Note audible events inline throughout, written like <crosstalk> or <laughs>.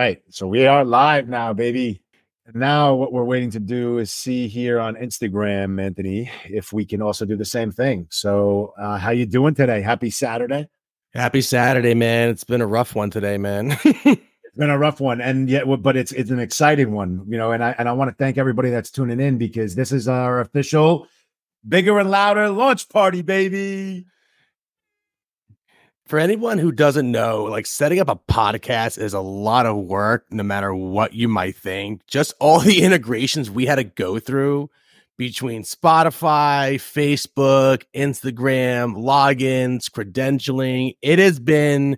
right. So we are live now, baby. Now what we're waiting to do is see here on Instagram, Anthony, if we can also do the same thing. So uh, how you doing today? Happy Saturday. Happy Saturday, man. It's been a rough one today, man. <laughs> it's been a rough one. And yet but it's it's an exciting one, you know, and I and I want to thank everybody that's tuning in because this is our official bigger and louder launch party, baby for anyone who doesn't know, like setting up a podcast is a lot of work, no matter what you might think. Just all the <laughs> integrations we had to go through between Spotify, Facebook, Instagram, logins, credentialing. It has been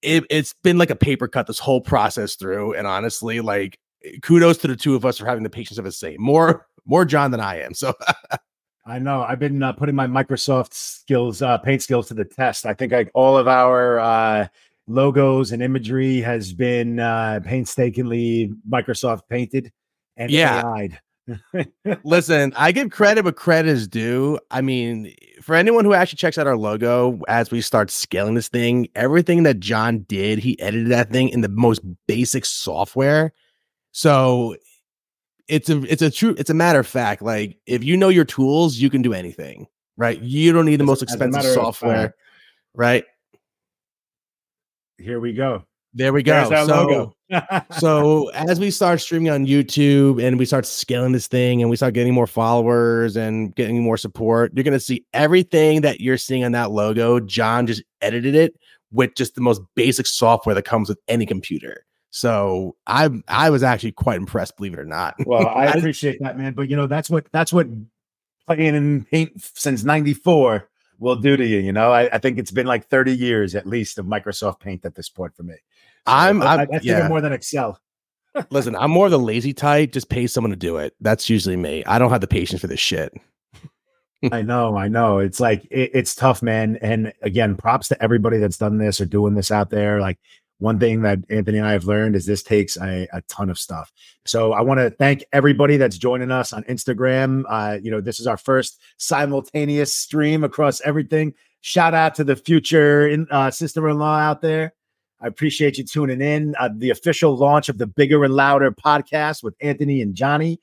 it, it's been like a paper cut this whole process through. And honestly, like kudos to the two of us for having the patience of a saint. More more John than I am. So <laughs> I know. I've been uh, putting my Microsoft skills, uh, paint skills to the test. I think like all of our uh, logos and imagery has been uh, painstakingly Microsoft painted and yeah. AI'd. <laughs> Listen, I give credit but credit is due. I mean, for anyone who actually checks out our logo as we start scaling this thing, everything that John did, he edited that thing in the most basic software. So it's a it's a true it's a matter of fact. Like if you know your tools, you can do anything, right? You don't need the most expensive software, right? Here we go. There we go. So, so as we start streaming on YouTube and we start scaling this thing and we start getting more followers and getting more support, you're gonna see everything that you're seeing on that logo. John just edited it with just the most basic software that comes with any computer. So I I was actually quite impressed, believe it or not. <laughs> Well, I <laughs> appreciate that, man. But you know, that's what that's what playing in paint since '94 will do to you. You know, I, I, think it's been like 30 years at least of Microsoft Paint at this point for me. So I'm, I, I, yeah. more than Excel. Listen, I'm more of the lazy type. Just pay someone to do it. That's usually me. I don't have the patience for this shit. <laughs> I know, I know. It's like it, it's tough, man. And again, props to everybody that's done this or doing this out there. Like one thing that Anthony and I have learned is this takes a, a ton of stuff. So I want to thank everybody that's joining us on Instagram. Uh, you know, this is our first simultaneous stream across everything. Shout out to the future in, uh, sister-in-law out there. I appreciate you tuning in. Uh, the official launch of the Bigger and Louder podcast with Anthony and Johnny.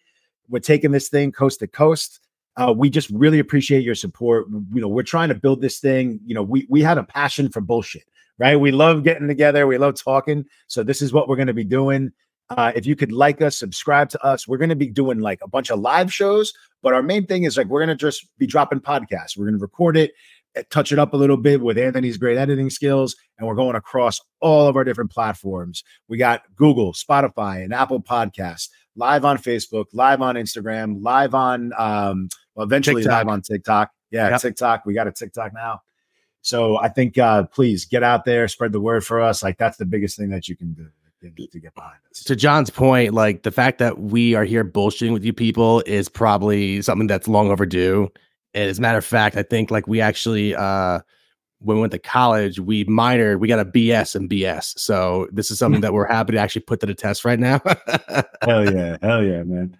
We're taking this thing coast to coast. Uh, we just really appreciate your support. You know, we're trying to build this thing. You know, we we had a passion for bullshit right? We love getting together. We love talking. So this is what we're going to be doing. Uh, if you could like us, subscribe to us. We're going to be doing like a bunch of live shows, but our main thing is like we're going to just be dropping podcasts. We're going to record it, eh, touch it up a little bit with Anthony's great editing skills, and we're going across all of our different platforms. We got Google, Spotify, and Apple Podcasts, live on Facebook, live on Instagram, live on um, well, eventually TikTok. live on TikTok. Yeah, yep. TikTok. We got a TikTok now. So I think uh, please get out there, spread the word for us. Like that's the biggest thing that you can do to get behind us. To John's point, like the fact that we are here bullshitting with you people is probably something that's long overdue. And as a matter of fact, I think like we actually uh when we went to college, we minored, we got a BS and BS. So this is something <laughs> that we're happy to actually put to the test right now. <laughs> hell yeah, hell yeah, man.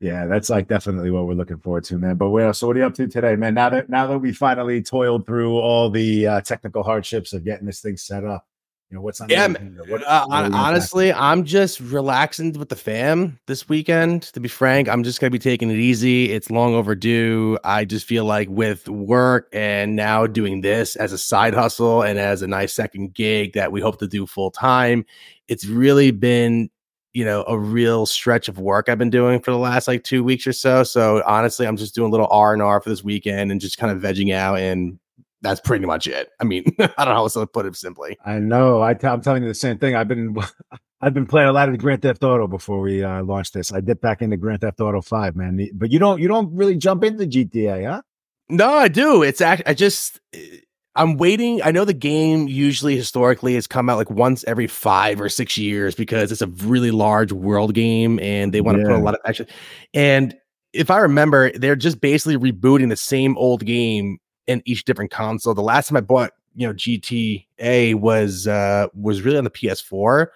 Yeah, that's like definitely what we're looking forward to, man. But where so what are you up to today, man? Now that now that we finally toiled through all the uh, technical hardships of getting this thing set up, you know what's on? Yeah, what, uh, what honestly, I'm just relaxing with the fam this weekend. To be frank, I'm just gonna be taking it easy. It's long overdue. I just feel like with work and now doing this as a side hustle and as a nice second gig that we hope to do full time, it's really been you know a real stretch of work I've been doing for the last like two weeks or so. So honestly, I'm just doing a little R and R for this weekend and just kind of vegging out, and that's pretty much it. I mean, <laughs> I don't know how else to put it simply. I know. I t- I'm telling you the same thing. I've been <laughs> I've been playing a lot of the Grand Theft Auto before we uh, launched this. I dipped back into Grand Theft Auto Five, man. But you don't you don't really jump into GTA, huh? No, I do. It's act. I just eh, I'm waiting. I know the game usually historically has come out like once every five or six years because it's a really large world game and they want to yeah. put a lot of action. And if I remember, they're just basically rebooting the same old game in each different console. The last time I bought, you know, GTA was uh was really on the PS4,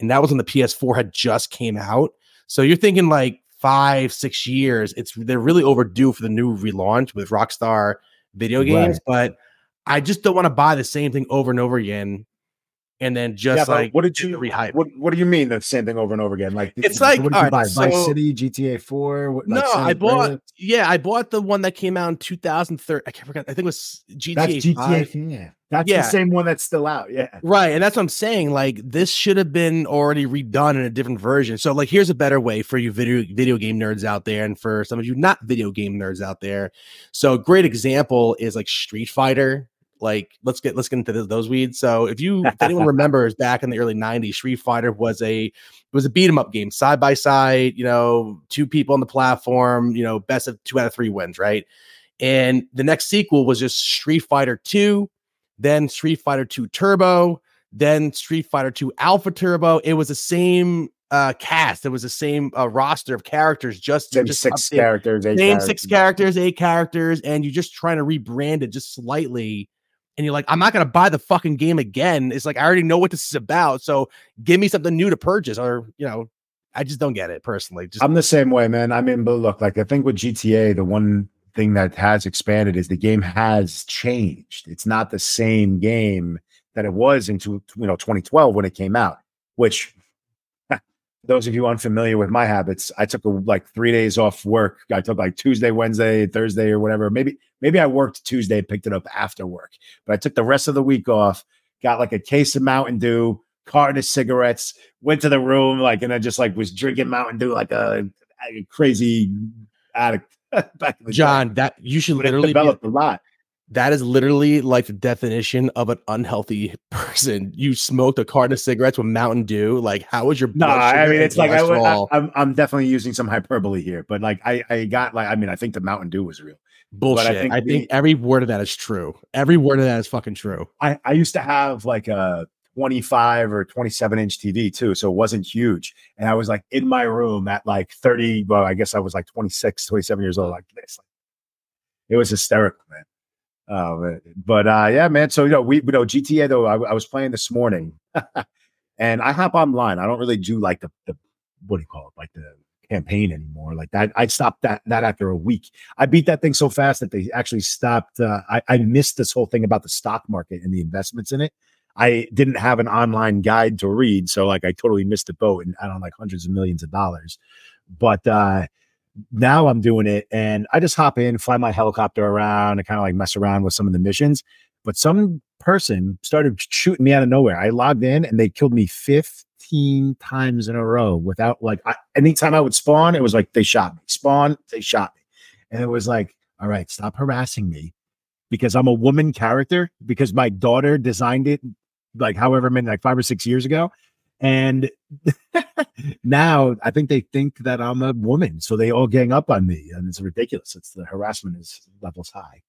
and that was when the PS4 had just came out. So you're thinking like five, six years. It's they're really overdue for the new relaunch with Rockstar video games, right. but I just don't want to buy the same thing over and over again. and then just yeah, like what did you rehype? What What do you mean the same thing over and over again? Like it's like what did you buy? So, Vice City, GTA Four. no, I bought. Yeah, I bought the one that came out in 2003. I can't forget. I think it was GTA. That's GTA. 5. Yeah, that's yeah. the same one that's still out. Yeah, right. And that's what I'm saying. Like this should have been already redone in a different version. So like, here's a better way for you video video game nerds out there, and for some of you not video game nerds out there. So a great example is like Street Fighter like let's get let's get into those weeds. So if you if <laughs> anyone remembers back in the early 90s, Street Fighter was a it was a beat 'em up game, side by side, you know, two people on the platform, you know, best of two out of three wins, right? And the next sequel was just Street Fighter 2, then Street Fighter 2 Turbo, then Street Fighter 2 Alpha Turbo. It was the same uh cast. It was the same uh, roster of characters, just, same just six characters, same characters. six characters, eight characters, and you're just trying to rebrand it just slightly and you're like, I'm not gonna buy the fucking game again. It's like I already know what this is about. So give me something new to purchase, or you know, I just don't get it personally. Just I'm the same way, man. I mean, but look, like I think with GTA, the one thing that has expanded is the game has changed. It's not the same game that it was into you know 2012 when it came out, which those of you unfamiliar with my habits, I took a, like three days off work. I took like Tuesday, Wednesday, Thursday, or whatever. Maybe maybe I worked Tuesday, picked it up after work, but I took the rest of the week off. Got like a case of Mountain Dew, carton of cigarettes, went to the room, like, and I just like was drinking Mountain Dew like a, a crazy addict. <laughs> back in the John, day. that you should but literally develop a lot that is literally like the definition of an unhealthy <laughs> person. You smoked a carton of cigarettes with Mountain Dew. Like, how was your? No, I mean it's like I, I, I'm I'm definitely using some hyperbole here, but like I I got like I mean I think the Mountain Dew was real. Bullshit. I think, I think the, every word of that is true. Every word of that is fucking true. I I used to have like a 25 or 27 inch TV too, so it wasn't huge, and I was like in my room at like 30. Well, I guess I was like 26, 27 years old, like this. It was hysterical, man. Oh, but uh, yeah, man. So you know, we you know GTA though. I, I was playing this morning, <laughs> and I hop online. I don't really do like the, the what do you call it, like the campaign anymore. Like that, I stopped that that after a week. I beat that thing so fast that they actually stopped. Uh, I, I missed this whole thing about the stock market and the investments in it. I didn't have an online guide to read, so like I totally missed the boat and I don't like hundreds of millions of dollars. But uh, now I'm doing it and I just hop in, fly my helicopter around and kind of like mess around with some of the missions. But some person started shooting me out of nowhere. I logged in and they killed me 15 times in a row without like I, anytime I would spawn, it was like they shot me. Spawn, they shot me. And it was like, all right, stop harassing me because I'm a woman character because my daughter designed it like however many like five or six years ago and <laughs> now I think they think that I'm a woman. So they all gang up on me. And it's ridiculous. It's the harassment is levels high.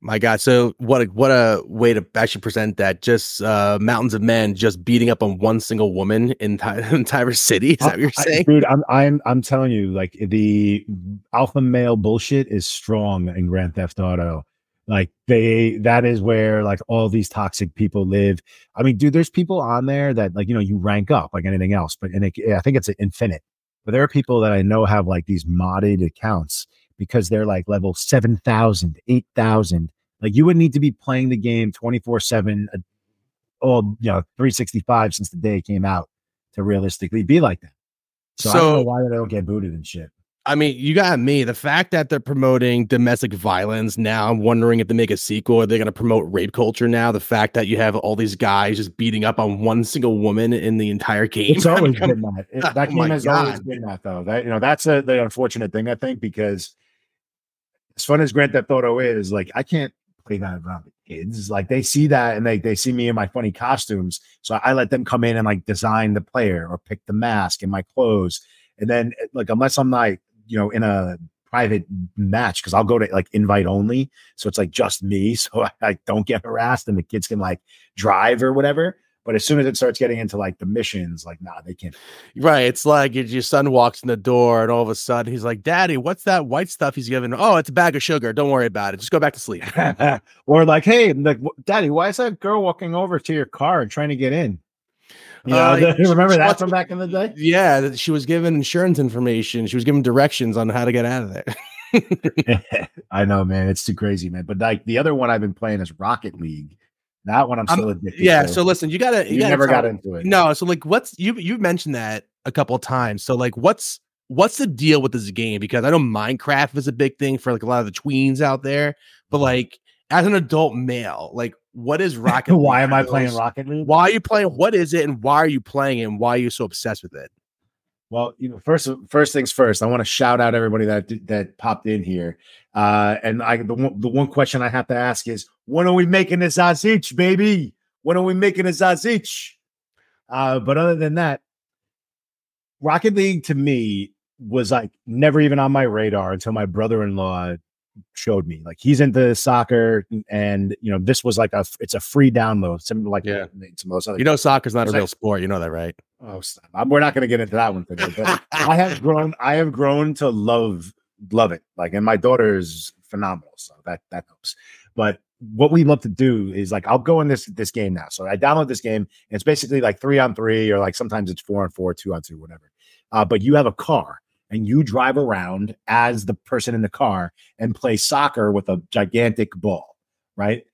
My God. So what a what a way to actually present that. Just uh mountains of men just beating up on one single woman in, <laughs> entire city. Is that what you're saying? I, dude, I'm I'm I'm telling you, like the alpha male bullshit is strong in Grand Theft Auto. Like they, that is where like all these toxic people live. I mean, dude, there's people on there that like, you know, you rank up like anything else, but and it, I think it's infinite. But there are people that I know have like these modded accounts because they're like level 7,000, 8,000. Like you would need to be playing the game 24 7, uh, all, you know, 365 since the day it came out to realistically be like that. So, so I don't know why they don't get booted and shit. I mean, you got me. The fact that they're promoting domestic violence now, I'm wondering if they make a sequel, are they going to promote rape culture now? The fact that you have all these guys just beating up on one single woman in the entire game. It's <laughs> always been that. It, that <laughs> oh game has God. always been that, though. That you know, that's a, the unfortunate thing, I think, because as fun as Grand Theft Auto is, like I can't play that around the kids. Like they see that and they they see me in my funny costumes, so I let them come in and like design the player or pick the mask and my clothes. And then, like, unless I'm like you know, in a private match because I'll go to like invite only. So it's like just me. <laughs> So I, I, don't get harassed and the kids can like drive or whatever. But as soon as it starts getting into like the missions, like, nah, they can't. Right. It's like your son walks in the door and all of a sudden he's like, Daddy, what's that white stuff he's giving? Oh, it's a bag of sugar. Don't worry about it. Just go back to sleep. <laughs> or like, hey, like, Daddy, why is that girl walking over to your car and trying to get in? Know, uh, <laughs> remember that from back in the day? Yeah, she was given insurance information. She was given directions on how to get out of there. <laughs> <laughs> I know, man. It's too crazy, man. But like the other one I've been playing is Rocket League. That one I'm still I'm, addicted. Yeah. To. So listen, you gotta. You, you gotta never got into it. No. So like, what's you you mentioned that a couple of times. So like, what's what's the deal with this game? Because I know Minecraft is a big thing for like a lot of the tweens out there, but like as an adult male, like what is <laughs> Rocket? why am I playing Rocket League? Why are you playing? What is it, and why are you playing it? And why are you so obsessed with it? Well, you know, first first things first, I want to shout out everybody that that popped in here. Uh, and I the one, the one question I have to ask is, when are we making a Zazic, baby? When are we making a Zazic? Uh, but other than that, Rocket League to me was like never even on my radar until my brother-in-law showed me. Like he's into soccer, and you know this was like a it's a free download. Some like yeah, some of those other. You know, soccer's not a real like, sport. You know that, right? Oh, stop. we're not going to get into that one today. But I have <laughs> grown. I have grown to love love it. Like, and my daughter is phenomenal, so that that helps. But what we love to do is like I'll go in this this game now. So I download this game, and it's basically like three on three, or like sometimes it's four on four, two on two, whatever. Uh, but you have a car and you drive around as the person in the car and play soccer with a gigantic ball, right?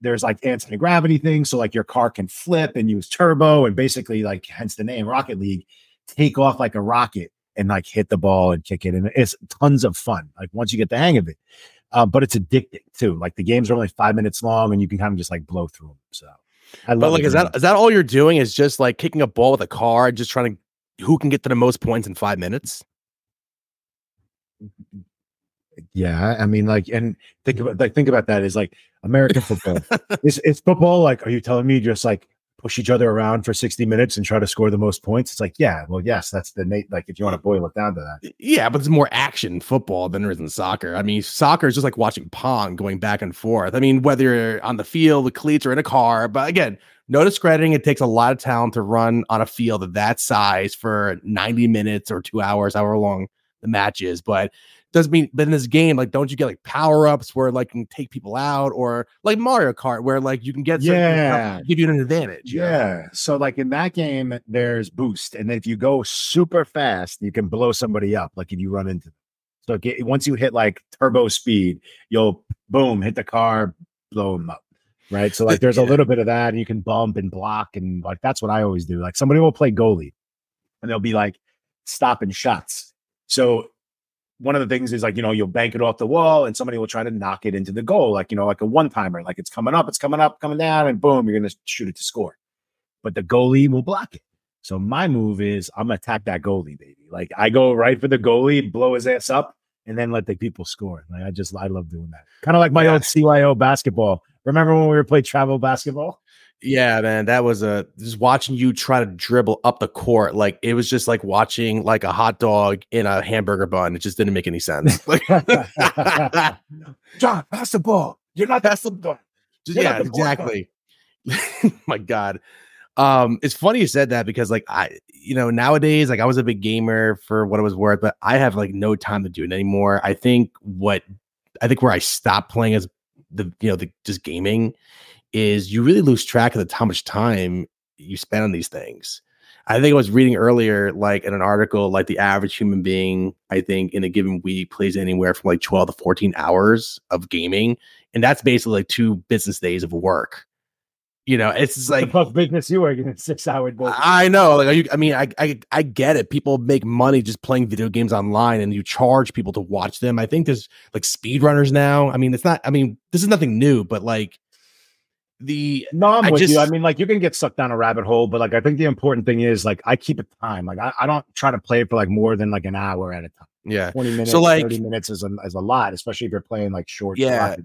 There's like anti gravity things. So, like, your car can flip and use turbo, and basically, like, hence the name Rocket League, take off like a rocket and like hit the ball and kick it. And it's tons of fun, like, once you get the hang of it. Uh, but it's addicting too. Like, the games are only five minutes long and you can kind of just like blow through them. So, I love but like, is that is that all you're doing? Is just like kicking a ball with a car, just trying to who can get to the most points in five minutes? Yeah, I mean, like, and think mm-hmm. about like think about that is like American football. <laughs> is it's football like? Are you telling me just like push each other around for sixty minutes and try to score the most points? It's like, yeah, well, yes, that's the Nate. Like, if you want to boil it down to that, yeah, but it's more action football than there is in soccer. I mean, soccer is just like watching pong going back and forth. I mean, whether you're on the field, the cleats, or in a car, but again, no discrediting. It takes a lot of talent to run on a field of that size for ninety minutes or two hours, however long the match is, but doesn't mean but in this game like don't you get like power ups where like you can take people out or like mario kart where like you can get yeah. give you an advantage yeah know? so like in that game there's boost and if you go super fast you can blow somebody up like if you run into them. So get, once you hit like turbo speed you'll boom hit the car blow them up right? So like there's <laughs> yeah. a little bit of that and you can bump and block and like that's what i always do. Like somebody will play goalie and they'll be like stopping shots so one of the things is like, you know, you'll bank it off the wall and somebody will try to knock it into the goal, like, you know, like a one timer, like it's coming up, it's coming up, coming down, and boom, you're going to shoot it to score. But the goalie will block it. So my move is I'm going to attack that goalie, baby. Like I go right for the goalie, blow his ass up, and then let the people score. Like I just, I love doing that. Kind of like my yeah. old CYO basketball. Remember when we were playing travel basketball? Yeah, man, that was a just watching you try to dribble up the court. Like it was just like watching like a hot dog in a hamburger bun. It just didn't make any sense. <laughs> Like, <laughs> John, pass the ball. You're not pass the ball. yeah, exactly. <laughs> My God. Um, it's funny you said that because like I, you know, nowadays, like I was a big gamer for what it was worth, but I have like no time to do it anymore. I think what I think where I stopped playing is the you know the just gaming is you really lose track of the how much time you spend on these things. I think I was reading earlier, like in an article, like the average human being, I think in a given week plays anywhere from like 12 to 14 hours of gaming. And that's basically like two business days of work. You know, it's like the business you work in six hour I know. Like, you, I mean, I, I I get it. People make money just playing video games online, and you charge people to watch them. I think there's like speedrunners now. I mean, it's not. I mean, this is nothing new, but like the no, I'm I with just, you. I mean, like you can get sucked down a rabbit hole, but like I think the important thing is like I keep a time. Like I, I don't try to play it for like more than like an hour at a time. Yeah. 20 minutes, so like 30 minutes is a, is a lot, especially if you're playing like short. Yeah.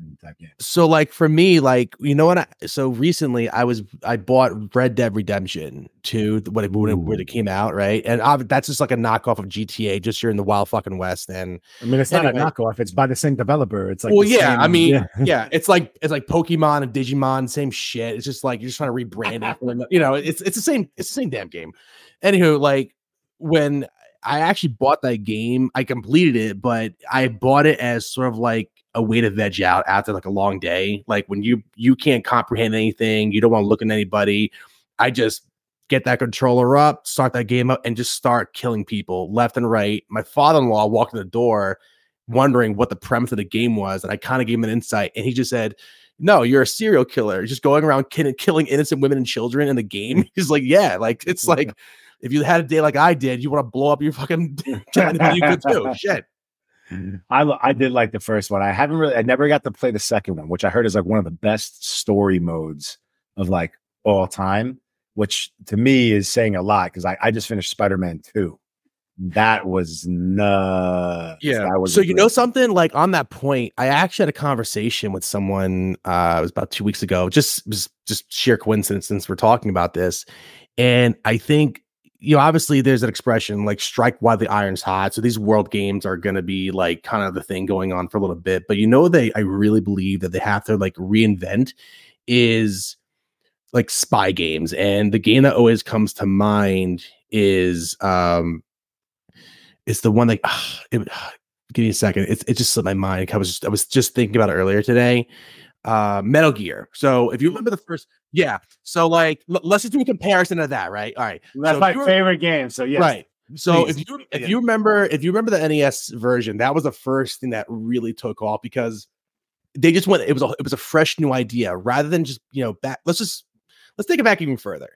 So like for me, like, you know what? I, so recently I was, I bought Red Dead Redemption 2 when it, when it, when it came out. Right. And I, that's just like a knockoff of GTA, just here in the wild fucking West. And I mean, it's anyway, not a knockoff. It's by the same developer. It's like, well, yeah. Same, I mean, yeah. yeah. <laughs> It's like, it's like Pokemon and Digimon, same shit. It's just like, you're just trying to rebrand it. you know, it's, it's the same, it's the same damn game. Anywho, like when I actually bought that game. I completed it, but I bought it as sort of like a way to veg out after like a long day. Like when you you can't comprehend anything, you don't want to look at anybody. I just get that controller up, start that game up, and just start killing people left and right. My father-in-law walked in the door wondering what the premise of the game was, and I kind of gave him an insight, and he just said, no, you're a serial killer, just going around killing, killing innocent women and children in the game. <laughs> He's like, yeah, like it's like if you had a day like I did, you want to blow up your fucking <laughs> you could <laughs> too. Shit. I I did like the first one. I haven't really I never got to play the second one, which I heard is like one of the best story modes of like all time, which to me is saying a lot because I, I just finished Spider-Man 2 that was nuts. Yeah. Was so you know something like on that point, I actually had a conversation with someone. Uh, it was about two weeks ago. Just was just sheer coincidence since we're talking about this, and I think you know obviously there's an expression like strike while the iron's hot. So these world games are going to be like kind of the thing going on for a little bit. But you know they I really believe that they have to like reinvent is like spy games, and the game that always comes to mind is um it's the one that uh, it, <sighs> give me a second. It, it just slipped my mind. I was just, I was just thinking about it earlier today. Uh, Metal Gear. So if you remember the first, yeah. So like, l- let's just do a comparison of that, right? All right. That's so my favorite game. So yeah, right. So Please. if you if you remember if you remember the NES version, that was the first thing that really took off because they just went. It was a it was a fresh new idea rather than just you know back. Let's just let's take it back even further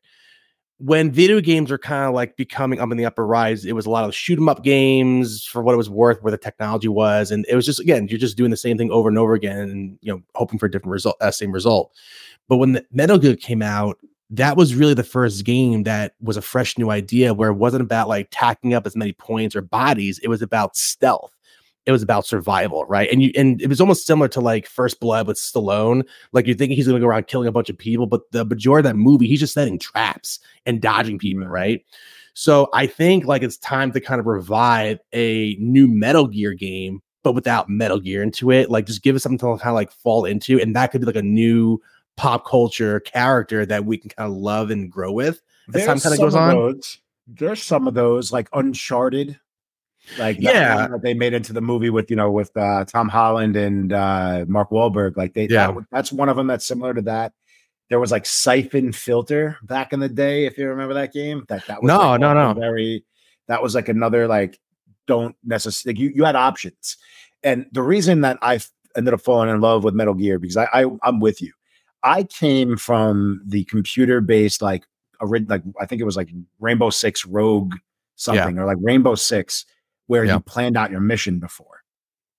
when video games are kind of like becoming up in the upper rise, it was a lot of shoot 'em up games for what it was worth, where the technology was, and it was just again, you're just doing the same thing over and over again, and you know, hoping for a different result, uh, same result. But when the Metal Gear came out, that was really the first game that was a fresh new idea, where it wasn't about like tacking up as many points or bodies; it was about stealth it was about survival, right? And you and it was almost similar to like First Blood with Stallone. Like you're thinking he's gonna go around killing a bunch of people, but the majority of that movie, he's just setting traps and dodging people, right? So I think like it's time to kind of revive a new Metal Gear game, but without Metal Gear into it. Like just give us something to kind of like fall into, and that could be like a new pop culture character that we can kind of love and grow with as There's time kind of goes on. There's some of those like Uncharted like yeah, they made into the movie with you know with uh, Tom Holland and uh, Mark Wahlberg. Like they, yeah, that, that's one of them that's similar to that. There was like Siphon Filter back in the day, if you remember that game. That that was no, like no, no. Very. That was like another like don't necessarily you you had options, and the reason that I ended up falling in love with Metal Gear because I, I I'm with you. I came from the computer based like a like I think it was like Rainbow Six Rogue something yeah. or like Rainbow Six where yeah. you planned out your mission before,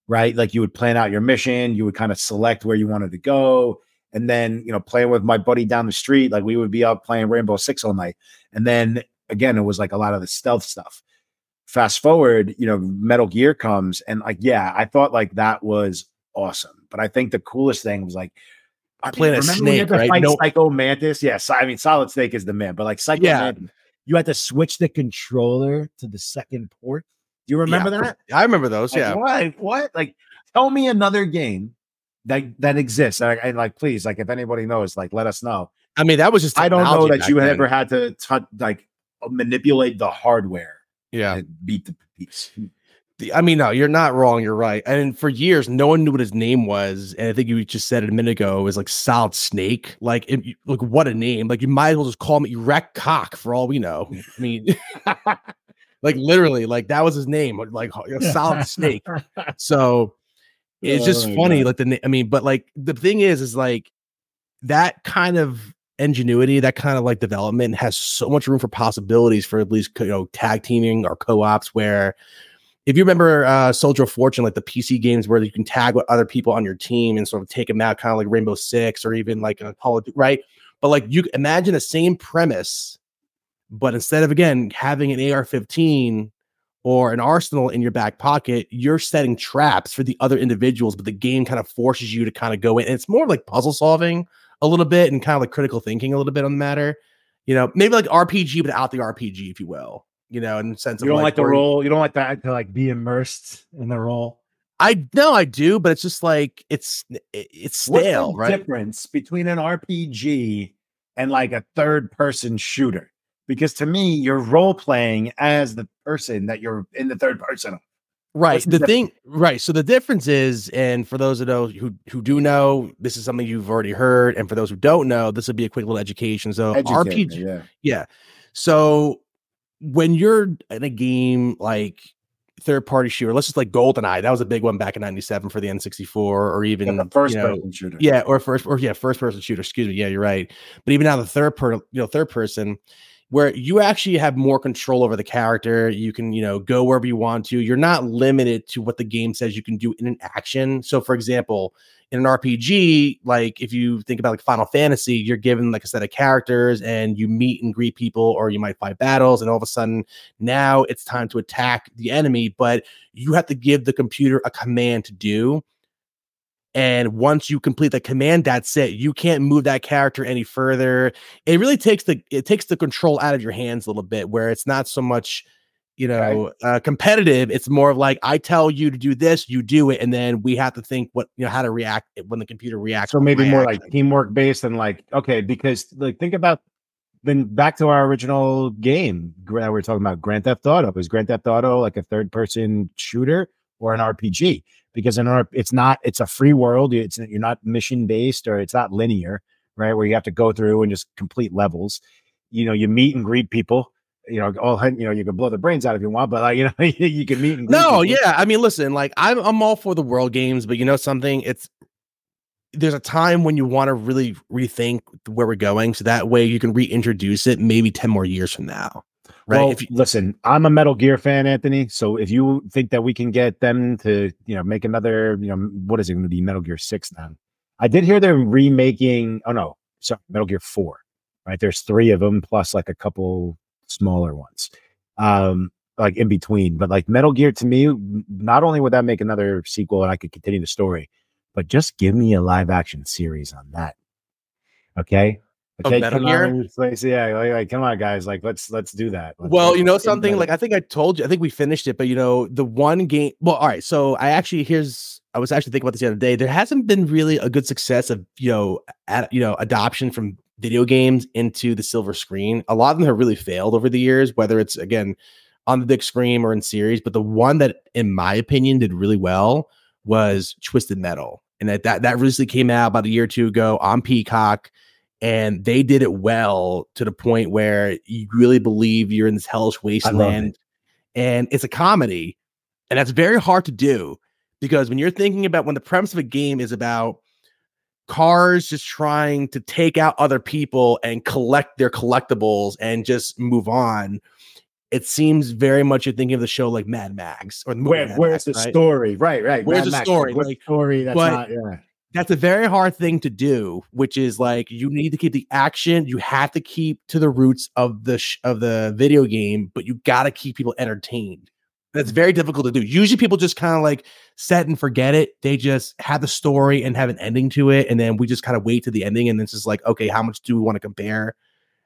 right? Like you would plan out your mission, you would kind of select where you wanted to go. And then, you know, playing with my buddy down the street, like we would be up playing Rainbow Six all night. And then again, it was like a lot of the stealth stuff. Fast forward, you know, Metal Gear comes, and like, yeah, I thought like that was awesome. But I think the coolest thing was like, I playing a snake, right? No. Psycho Mantis. Yes, I mean Solid Snake is the man, but like Psycho yeah. Mantis, you had to switch the controller to the second port. Do you remember yeah, that? I remember those. Like, yeah. What? What? Like, tell me another game that that exists. And, and, like, please, like, if anybody knows, like, let us know. I mean, that was just. I don't know that you then. ever had to touch, like uh, manipulate the hardware. Yeah. beat the piece. I mean, no, you're not wrong. You're right. And for years, no one knew what his name was. And I think you just said it a minute ago. It was like Solid Snake. Like, it, like what a name! Like, you might as well just call me Erect Cock for all we know. I mean, <laughs> <laughs> like literally, like that was his name, like a solid snake. <laughs> So it's just oh, funny, God. like the I mean, but like the thing is, is like that kind of ingenuity, that kind of like development has so much room for possibilities for at least you know tag teaming or co-ops where if you remember uh Soldier of Fortune, like the PC games where you can tag with other people on your team and sort of take them out, kind of like Rainbow Six or even like a Call of right? But like you imagine the same premise but instead of again having an AR-15 or an arsenal in your back pocket, you're setting traps for the other individuals, but the game kind of forces you to kind of go in. And it's more like puzzle solving a little bit and kind of like critical thinking a little bit on the matter. You know, maybe like RPG without the RPG, if you will. You know, in the sense of you don't like, like the role, you don't like that to like be immersed in the role. I know I do, but it's just like it's it's stale, What's the right? Difference between an RPG and like a third person shooter because to me, you're role playing as the person that you're in the third person. Right. The, the thing, right. So the difference is, and for those of those who who do know, this is something you've already heard, and for those who don't know, this would be a quick little education. So Educate RPG, me, yeah, yeah. So when you're in a game like third party shooter. Let's just like GoldenEye. That was a big one back in '97 for the N64, or even yeah, first you know, person shooter. Yeah, or first or yeah, first person shooter. Excuse me. Yeah, you're right. But even now the third per you know third person, where you actually have more control over the character. You can you know go wherever you want to. You're not limited to what the game says you can do in an action. So, for example, in an RPG, like if you think about like Final Fantasy, you're given like a set of characters and you meet and greet people, or you might fight battles, and all of a sudden now it's time to attack the enemy, but you have to give the computer a command to do. And once you complete the command, that's it. You can't move that character any further. It really takes the it takes the control out of your hands a little bit, where it's not so much you know, right. uh, competitive. It's more of like I tell you to do this, you do it, and then we have to think what you know how to react when the computer reacts. So maybe more like teamwork based and like okay, because like think about then back to our original game that we are talking about Grand Theft Auto. Is Grand Theft Auto like a third person shooter or an RPG? Because in our it's not it's a free world. It's you're not mission based or it's not linear, right? Where you have to go through and just complete levels. You know, you meet and greet people you know, all you know, you can blow the brains out if you want, but like, <laughs> you know, you can meet. And no, people. yeah. I mean, listen, like I'm, I'm all for the world games, but you know something, it's there's a time when you want to really rethink where we're going, so that way you can reintroduce it maybe ten more years from now. Right. Well, if you, listen, I'm a Metal Gear fan, Anthony. So if you think that we can get them to, you know, make another, you know, what is it going to be, Metal Gear Six then? I did hear they're remaking. Oh no, sorry, Metal Gear Four. Right, there's three of them plus like a couple smaller ones, um, like in between. But like Metal Gear to me, not only would that make another sequel and I could continue the story, but just give me a live action series on that. Okay. Okay, Metal Gear. Like, yeah, like, like, come on, guys. Like, let's let's do that. Let's, well, you know something. Like, I think I told you. I think we finished it, but you know, the one game. Well, all right. So I actually here's. I was actually thinking about this the other day. There hasn't been really a good success of you know, at, you know, adoption from video games into the silver screen. A lot of them have really failed over the years, whether it's again on the big screen or in series. But the one that, in my opinion, did really well was Twisted Metal, and that that that recently came out about a year or two ago on Peacock. And they did it well to the point where you really believe you're in this hellish wasteland. It. And it's a comedy. And that's very hard to do because when you're thinking about when the premise of a game is about cars just trying to take out other people and collect their collectibles and just move on. It seems very much you're thinking of the show like Mad Max or Where, Mad where's Max, the right? story? Right, right. Where's Mad the Max, story? Like, story that's not, yeah. That's a very hard thing to do, which is like you need to keep the action. You have to keep to the roots of the sh- of the video game, but you got to keep people entertained. That's very difficult to do. Usually people just kind of like set and forget it. They just have the story and have an ending to it. And then we just kind of wait to the ending. And it's just like, okay, how much do we want to compare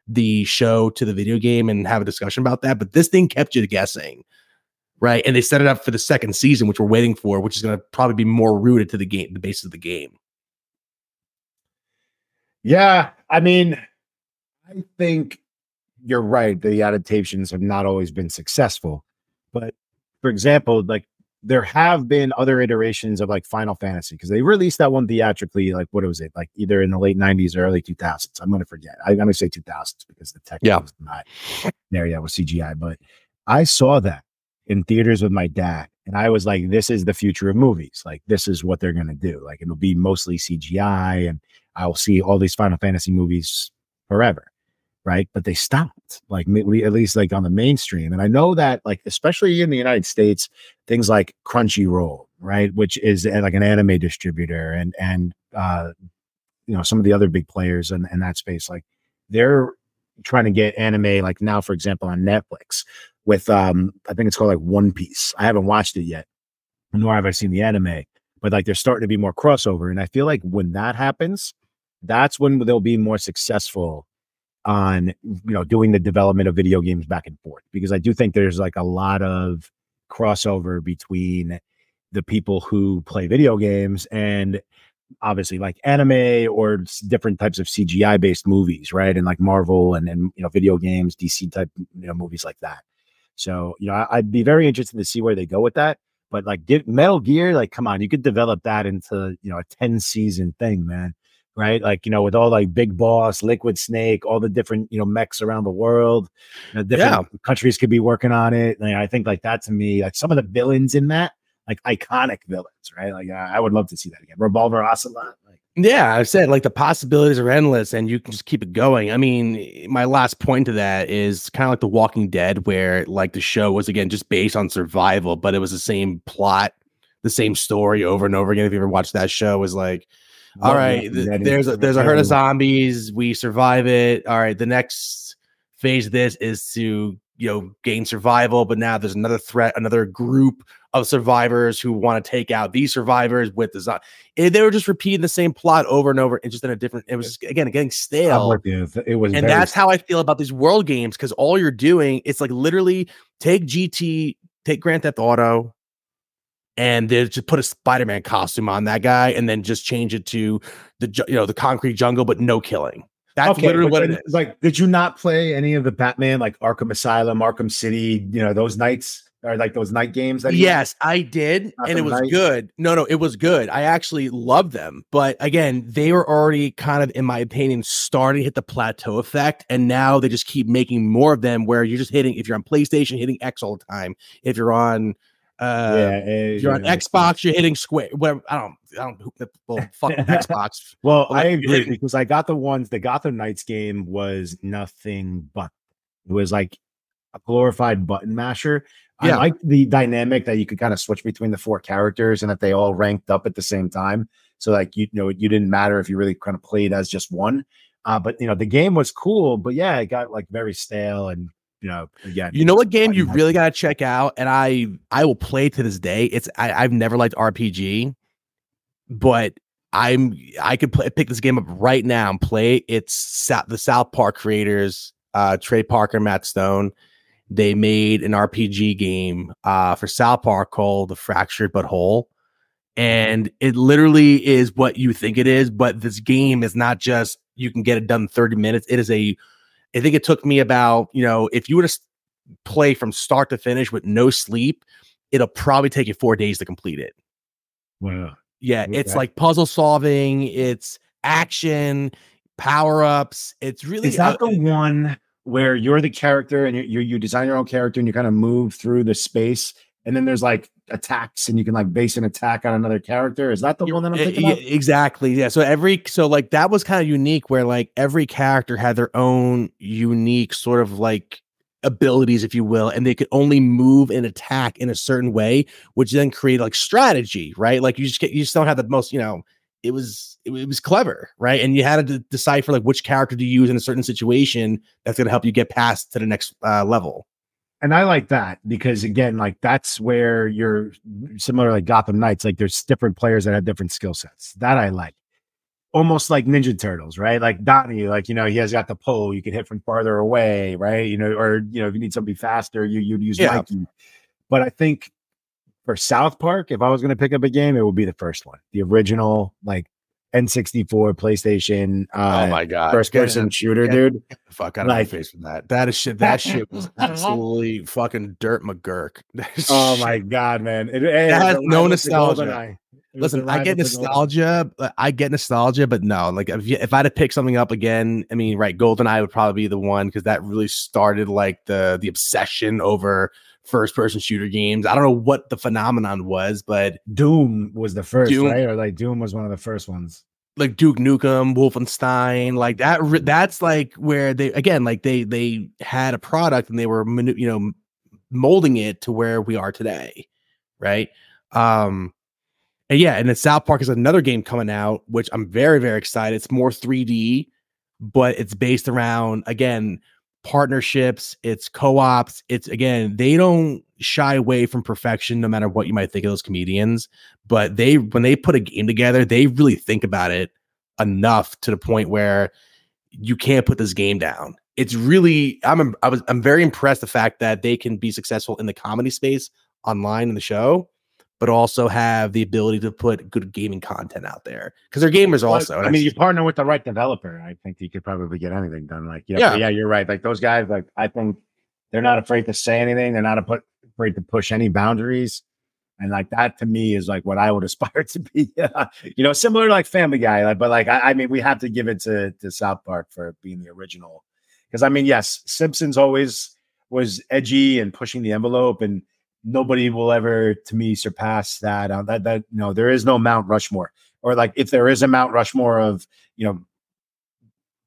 the show to the video game and have a discussion about that? But this thing kept you guessing. Right. And they set it up for the second season, which we're waiting for, which is going to probably be more rooted to the game, the base of the game. Yeah. I mean, I think you're right. The adaptations have not always been successful, but for example, like there have been other iterations of like Final Fantasy because they released that one theatrically, like what was it, like either in the late '90s or early 2000s. I'm going to forget. I, am going to say 2000s because the tech yeah. was not there yet with CGI. But I saw that in theaters with my dad, and I was like, "This is the future of movies. Like this is what they're going to do. Like it'll be mostly CGI, and I'll see all these Final Fantasy movies forever." right? But they stopped, like at least like on the mainstream. And I know that, like especially in the United States, things like Crunchyroll, right, which is uh, like an anime distributor, and and uh, you know some of the other big players in, in that space, like they're trying to get anime, like now, for example, on Netflix with um, I think it's called like One Piece. I haven't watched it yet, nor have I seen the anime. But like they're starting to be more crossover, and I feel like when that happens, that's when they'll be more successful on you know doing the development of video games back and forth because I do think there's like a lot of crossover between the people who play video games and obviously like anime or different types of CGI based movies, right? And like Marvel and and you know video games, DC type you know movies like that. So you know I, would be very interested to see where they go with that. But like get, Metal Gear, like come on, you could develop that into you know a ten season thing, man right? Like you know, with all like Big Boss, Liquid Snake, all the different you know mechs around the world, you know, different yeah. countries could be working on it. And I think like that to me, like some of the villains in that, like iconic villains, right? Like I would love to see that again. Revolver Ocelot, like yeah, I said like the possibilities are endless and you can just keep it going. I mean, my last point to that is kind of like The Walking Dead, where like the show was again just based on survival, but it was the same plot, the same story over and over again. If you ever watched that show, was like, all right, th- there's a, there's a herd of zombies, we survive it. All right, the next phase of this is to you know gain survival, but now there's another threat, another group of survivors who want to take out these survivors with the zombie. They were just repeating the same plot over and over, and just in a different. It was just, again getting stale. It was, and that's how I feel about these world games because all you're doing it's like literally take GT, take Grand Theft Auto, and they just put a Spider-Man costume on that guy, and then just change it to the you know the concrete jungle, but no killing. That's okay, literally what it is. Like, did you not play any of the Batman, like Arkham Asylum, Arkham City? You know those nights or like those night games that yes i did and it was night. good. No no it was good. I actually loved them but again they were already kind of in my opinion starting to hit the plateau effect and now they just keep making more of them where you're just hitting if you're on playstation hitting x all the time. If you're on uh yeah, if you're on xbox you're hitting square whatever i don't i don't well <laughs> fuck xbox. Well i agree <laughs> because i got the ones the gotham knights game was nothing but it was like a glorified button masher yeah. I like the dynamic that you could kind of switch between the four characters and that they all ranked up at the same time. So like you, you know, you didn't matter if you really kind of played as just one. Uh, but you know, the game was cool, but yeah, it got like very stale and you know, again. You know what game you really gotta check out, and I I will play to this day. It's I, I've never liked RPG, but I'm I could play, pick this game up right now and play. It's the South Park creators, uh, Trey Parker, Matt Stone they made an RPG game uh, for South Park called The Fractured But Whole. And it literally is what you think it is, but this game is not just you can get it done in 30 minutes. It is a, I think it took me about, you know, if you were to play from start to finish with no sleep, it'll probably take you four days to complete it. Wow. Yeah. Okay. It's like puzzle solving, it's action, power ups. It's really. Is that uh, the one where you're the character and you you design your own character and you kind of move through the space and then there's like attacks and you can like base an attack on another character? Is that the one that i'm thinking yeah, exactly yeah so every so like that was kind of unique where like every character had their own unique sort of like abilities if you will and they could only move and attack in a certain way which then create like strategy right? Like you just get you just don't have the most you know it was it, was clever, right? And you had to decipher like which character to use in a certain situation that's going to help you get past to the next uh, level. And I like that because again, like that's where you're similar like Gotham Knights. Like there's different players that have different skill sets. That I like. Almost like Ninja Turtles, right? Like Donnie, like you know, he has got the pole. You can hit from farther away, right? You know, or you know, if you need somebody faster, you you'd use yeah. Mikey. But I think for South Park, if I was going to pick up a game, it would be the first one, the original, like N64, PlayStation. Uh, oh my god, first person shooter, get, dude. Get fuck out of like, my face from that. That is shit. That shit was <laughs> absolutely fucking dirt McGurk. <laughs> oh my god, man! It, it has no nostalgia. Listen, I get nostalgia. I get nostalgia, but no, like if, you, if I had to pick something up again, I mean, right, GoldenEye would probably be the one because that really started like the the obsession over first person shooter games. I don't know what the phenomenon was, but Doom was the first, Doom, right? Or like Doom was one of the first ones. Like Duke Nukem, Wolfenstein, like that. That's like where they again, like they they had a product and they were you know molding it to where we are today, right? Um, and yeah, and then South Park is another game coming out, which I'm very very excited. It's more 3D, but it's based around again partnerships, it's co-ops, it's again, they don't shy away from perfection no matter what you might think of those comedians, but they when they put a game together, they really think about it enough to the point where you can't put this game down. It's really I'm I was I'm very impressed the fact that they can be successful in the comedy space online in the show but also have the ability to put good gaming content out there because they're gamers also. I mean, you partner with the right developer. I think you could probably get anything done. Like, you know, yeah, yeah, you're right. Like those guys, like I think they're not afraid to say anything. They're not afraid to push any boundaries. And like that to me is like what I would <laughs> aspire to be. <laughs> you know, similar to like Family Guy. Like, but like I, I mean, we have to give it to to South Park for being the original. Because I mean, yes, Simpsons always was edgy and pushing the envelope, and nobody will ever to me surpass that. Uh, that that no, there is no Mount Rushmore. Or like if there is a Mount Rushmore of you know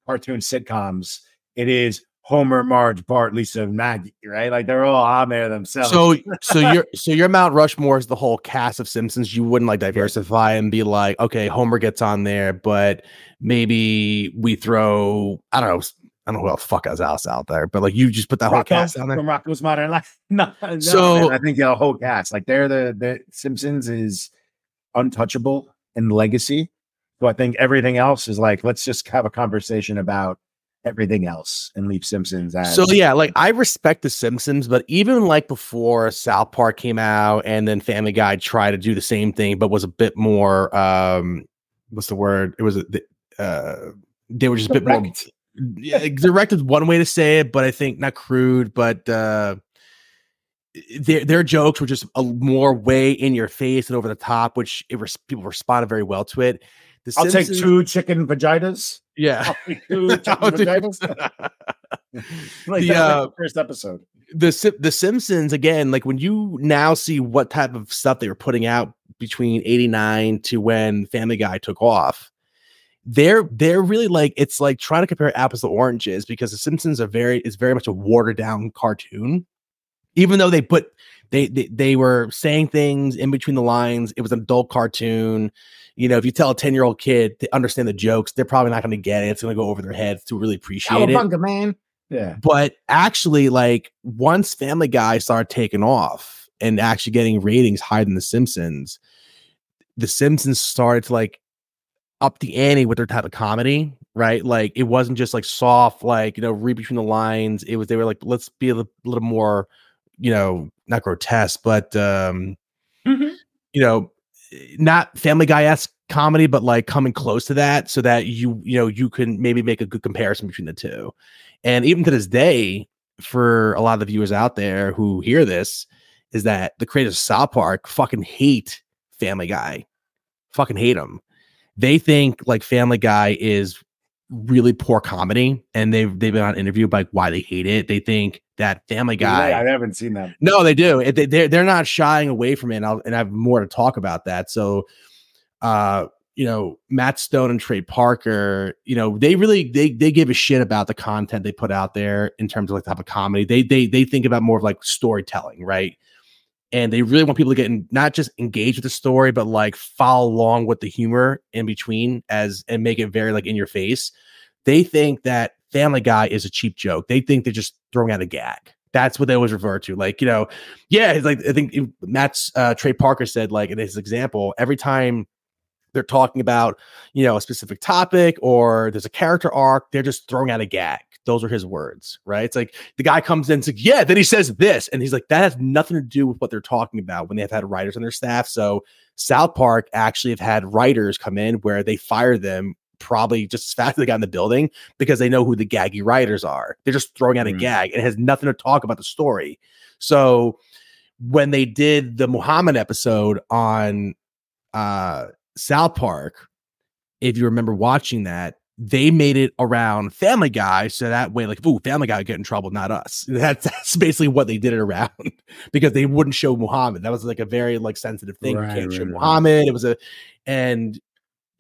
cartoon sitcoms, it is Homer, Marge, Bart, Lisa, and Maggie, right? Like they're all on there themselves. So, so <laughs> your so your Mount Rushmore is the whole cast of Simpsons. You wouldn't like diversify and be like, okay, Homer gets on there, but maybe we throw I don't know. I don't know who else fuck has else out there, but like you just put that Rocko, whole cast down there from Rocko's Modern Life. <laughs> no, no, so man, I think the whole cast, like they're the the Simpsons is untouchable in legacy. So I think everything else is like, let's just have a conversation about everything else and leave Simpsons as so yeah, like I respect the Simpsons, but even like before South Park came out and then Family Guy tried to do the same thing, but was a bit more um what's the word? It was a uh they were just a bit more yeah, direct is one way to say it, but I think not crude, but uh their their jokes were just a more way in your face and over the top, which it res- people responded very well to it. The I'll Simpsons, take two chicken vaginas. Yeah, <laughs> two chicken vaginas. <laughs> like the, uh, first episode. The the Simpsons again, like when you now see what type of stuff they were putting out between '89 to when Family Guy took off, they're they're really like it's like trying to compare apples to oranges because the Simpsons are very is very much a watered down cartoon, even though they put they, they they were saying things in between the lines. It was an adult cartoon you know, if you tell a 10 year old kid to understand the jokes, they're probably not going to get it. It's going to go over their heads to really appreciate Cowabunga, it. man. Yeah. But actually, like once Family Guy started taking off and actually getting ratings higher than The Simpsons, The Simpsons started to like up the ante with their type of comedy, right? Like it wasn't just like soft, like, you know, read between the lines. It was, they were like, let's be a little, little more, you know, not grotesque, but, um, mm-hmm. you know, not Family Guy esque comedy, but like coming close to that, so that you you know you can maybe make a good comparison between the two. And even to this day, for a lot of the viewers out there who hear this, is that the creators of South Park fucking hate Family Guy, fucking hate them. They think like Family Guy is really poor comedy, and they've they've been on interview like why they hate it. They think that Family Guy. Yeah, I haven't seen that. No, they do. They, they're they're not shying away from it, and, I'll, and I have more to talk about that. So, uh, you know, Matt Stone and Trey Parker, you know, they really they they give a shit about the content they put out there in terms of like type of comedy. They they they think about more of like storytelling, right? And they really want people to get in, not just engage with the story, but like follow along with the humor in between as and make it very like in your face. They think that Family Guy is a cheap joke. They think they're just throwing out a gag. That's what they always refer to. Like, you know, yeah, it's like I think Matt's uh, Trey Parker said, like in his example, every time they're talking about, you know, a specific topic or there's a character arc, they're just throwing out a gag. Those are his words, right? It's like the guy comes in and says, Yeah, then he says this. And he's like, That has nothing to do with what they're talking about when they have had writers on their staff. So South Park actually have had writers come in where they fire them probably just as fast as they got in the building because they know who the gaggy writers are. They're just throwing out a mm. gag and it has nothing to talk about the story. So when they did the Muhammad episode on uh South Park, if you remember watching that, they made it around Family Guy, so that way, like, ooh, Family Guy get in trouble, not us. <laughs> That's, that's basically what they did it around <laughs> because they wouldn't show Muhammad. That was like a very like sensitive thing. Right, you can't right, show right. Muhammad. It was a, and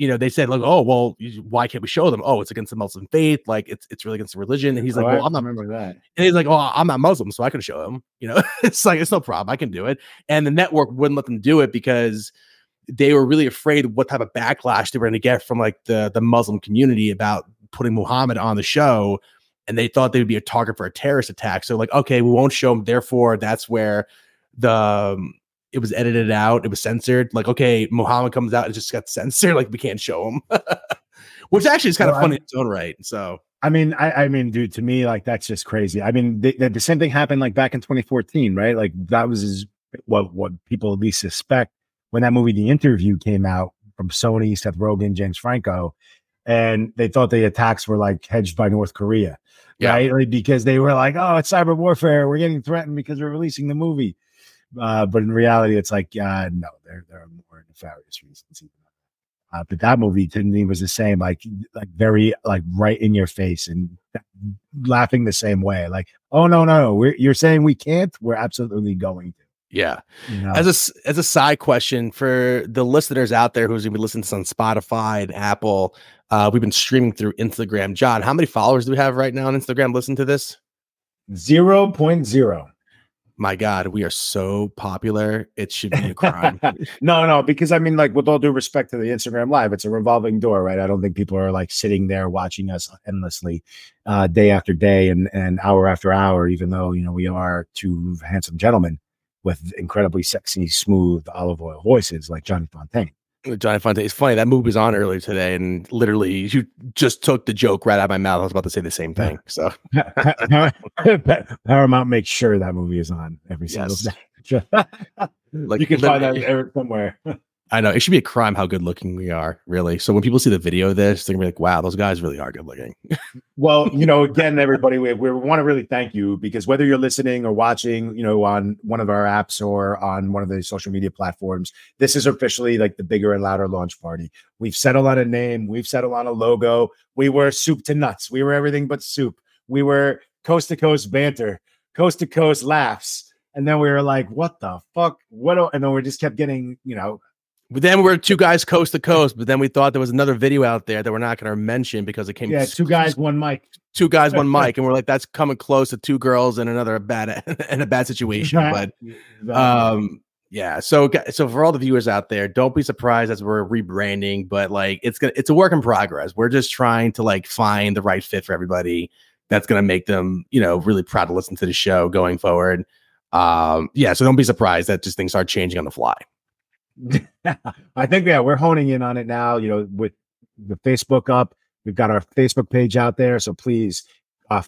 you know, they said like, oh, well, why can't we show them? Oh, it's against the Muslim faith. Like it's it's really against the religion. And he's oh, like, oh, well, I am not remembering that. And he's like, oh, I'm not Muslim, so I can show them. You know, <laughs> it's like it's no problem. I can do it. And the network wouldn't let them do it because they were really afraid what type of backlash they were going to get from like the the Muslim community about putting Muhammad on the show. And they thought they would be a target for a terrorist attack. So like, okay, we won't show them. Therefore, that's where the um, it was edited out, it was censored. Like, okay, Muhammad comes out, it just got <laughs> censored. Like, we can't show him, <laughs> which actually is kind well, of funny I, in its own right. So, I mean, I, I mean, dude, to me, like that's just crazy. I mean, the, the same thing happened like back in 2014, right? Like that was his, what what people at least suspect when that movie, The Interview, came out from Sony, Seth Rogen, James Franco, and they thought the attacks were like hedged by North Korea, yeah. right? Like, because they were like, oh, it's cyber warfare. We're getting threatened because we're releasing the movie Uh, but in reality, it's like, uh, no, there there are more nefarious reasons. Uh, but that movie to me was the same, like like very like right in your face and laughing the same way. Like, oh no, no, no, we're, you're saying we can't. We're absolutely going to. Yeah. Know? As a as a side question for the listeners out there who's gonna be listening to this on Spotify and Apple, uh, we've been streaming through Instagram. John, how many followers do we have right now on Instagram? Listen to this. Zero point zero. My God, we are so popular. It should be a crime. <laughs> no, no, because I mean, like, with all due respect to the Instagram Live, it's a revolving door, right? I don't think people are like sitting there watching us endlessly, uh, day after day and and hour after hour. Even though you know we are two handsome gentlemen with incredibly sexy, smooth olive oil voices like Johnny Fontane. Johnny Fontane. It's funny that movie was on earlier today, and literally you just took the joke right out of my mouth. I was about to say the same thing. So <laughs> <laughs> Paramount makes sure that movie is on every single yes. day. <laughs> like you can find that somewhere. I know it should be a crime how good looking we are, really. So when people see the video of this, they're gonna be like, "Wow, those guys really are good looking." <laughs> well, you know, again, everybody, we, we want to really thank you because whether you're listening or watching, you know, on one of our apps or on one of the social media platforms, this is officially like the bigger and louder launch party. We've settled on a name, we've settled on a logo. We were soup to nuts. We were everything but soup. We were coast to coast banter, coast to coast laughs. And then we were like, what the fuck? What? And then we just kept getting, you know, but then we're two guys coast to coast. But then we thought there was another video out there that we're not going to mention because it came. Yeah, two guys, one mic. Two guys, one mic, <laughs> and we're like, that's coming close to two girls and another bad <laughs> and a bad situation. But um, yeah. So so for all the viewers out there, don't be surprised as we're rebranding. But like, it's gonna it's a work in progress. We're just trying to like find the right fit for everybody. That's gonna make them, you know, really proud to listen to the show going forward. Um, yeah. So don't be surprised that just things start changing on the fly. I think yeah, we're honing in on it now. You know, with the Facebook up, we've got our Facebook page out there. So please, uh,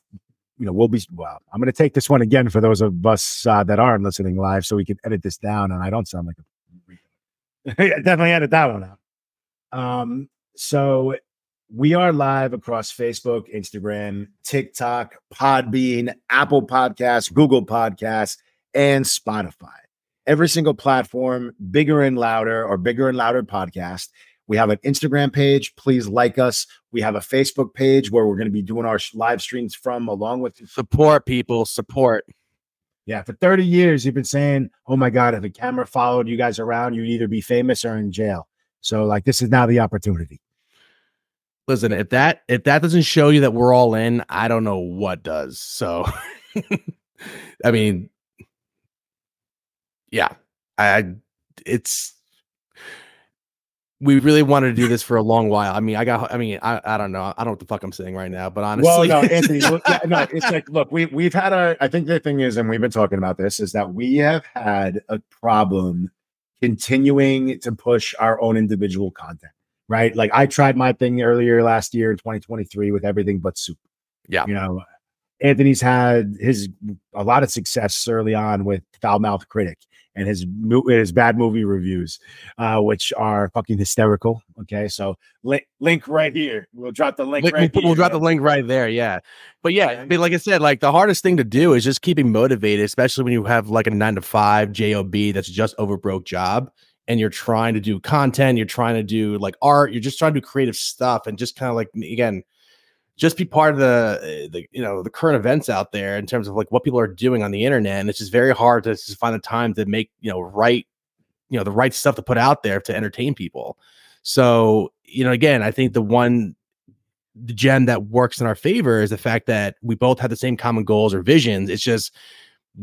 you know, we'll be well. I'm going to take this one again for those of us uh, that aren't listening live, so we can edit this down, and I don't sound like a <laughs> definitely edit that one out. Um, so we are live across Facebook, Instagram, TikTok, Podbean, Apple Podcasts, Google Podcasts, and Spotify every single platform, bigger and louder or bigger and louder podcast. We have an Instagram page. Please like us. We have a Facebook page where we're going to be doing our live streams from, along with support people, support. Yeah, for 30 years, you've been saying, oh my God, if a camera followed you guys around, you'd either be famous or in jail. So, like, this is now the opportunity. Listen, if that if that doesn't show you that we're all in, I don't know what does. So, <laughs> I mean, yeah, I it's we really wanted to do this for a long while. I mean, I got, I mean, I, I don't know. I don't know what the fuck I'm saying right now, but honestly, well, no, Anthony, <laughs> look, yeah, no, it's like, look, we, we've had a, I think the thing is, and we've been talking about this is that we have had a problem continuing to push our own individual content, right? Like I tried my thing earlier last year in 2023 with everything but soup. Yeah. You know, Anthony's had his, a lot of success early on with foul mouth critic and his his bad movie reviews, uh, which are fucking hysterical. Okay, so link link right here. We'll drop the link. link right we'll, we'll drop the link right there. Yeah, but yeah, I mean, like I said, like the hardest thing to do is just keeping motivated, especially when you have like a nine to five job that's just over broke job. And you're trying to do content, you're trying to do like art, you're just trying to do creative stuff, and just kind of like again, just be part of the eh, the you know the current events out there in terms of like what people are doing on the internet and it's just very hard to just find the time to make you know right you know the right stuff to put out there to entertain people. So you know again i think the one the gem that works in our favor is the fact that we both have the same common goals or visions. It's just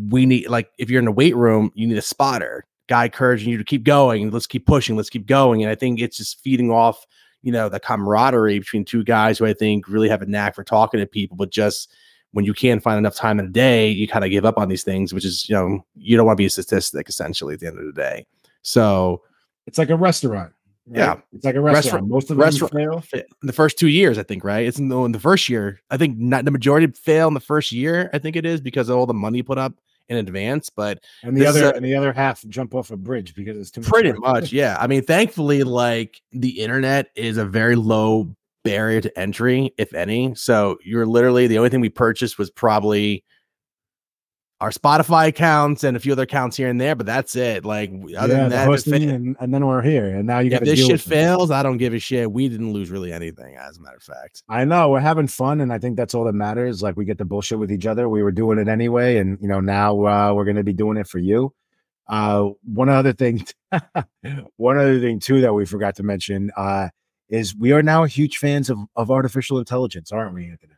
we need like if you're in a weight room you need a spotter. Guy encouraging you to keep going let's keep pushing let's keep going and i think it's just feeding off you know, the camaraderie between two guys who I think really have a knack for talking to people, but just when you can't find enough time in a day, you kind of give up on these things, which is, you know, you don't want to be a statistic essentially at the end of the day. So it's like a restaurant. Right? Yeah. It's like a restaurant. restaurant Most of them restaurant, fail. In the first two years, I think, right? It's in the, in the first year. I think not the majority fail in the first year. I think it is because of all the money put up in advance. But and the other uh, and the other half jump off a bridge because it's too pretty much. much yeah. I mean, thankfully, like the internet is a very low barrier to entry, if any. So you're literally the only thing we purchased was probably our Spotify accounts and a few other accounts here and there, but that's it. Like other yeah, than that, hosting, and, and, then we're here. And now you got this shit fails. I don't give a shit. We didn't lose really anything, as a matter of fact. I know we're having fun, and I think that's all that matters. Like we get to bullshit with each other. We were doing it anyway, and you know now uh, we're going to be doing it for you. Uh, one other thing, <laughs> one other thing too that we forgot to mention uh, is we are now huge fans of of artificial intelligence, aren't we, Anthony?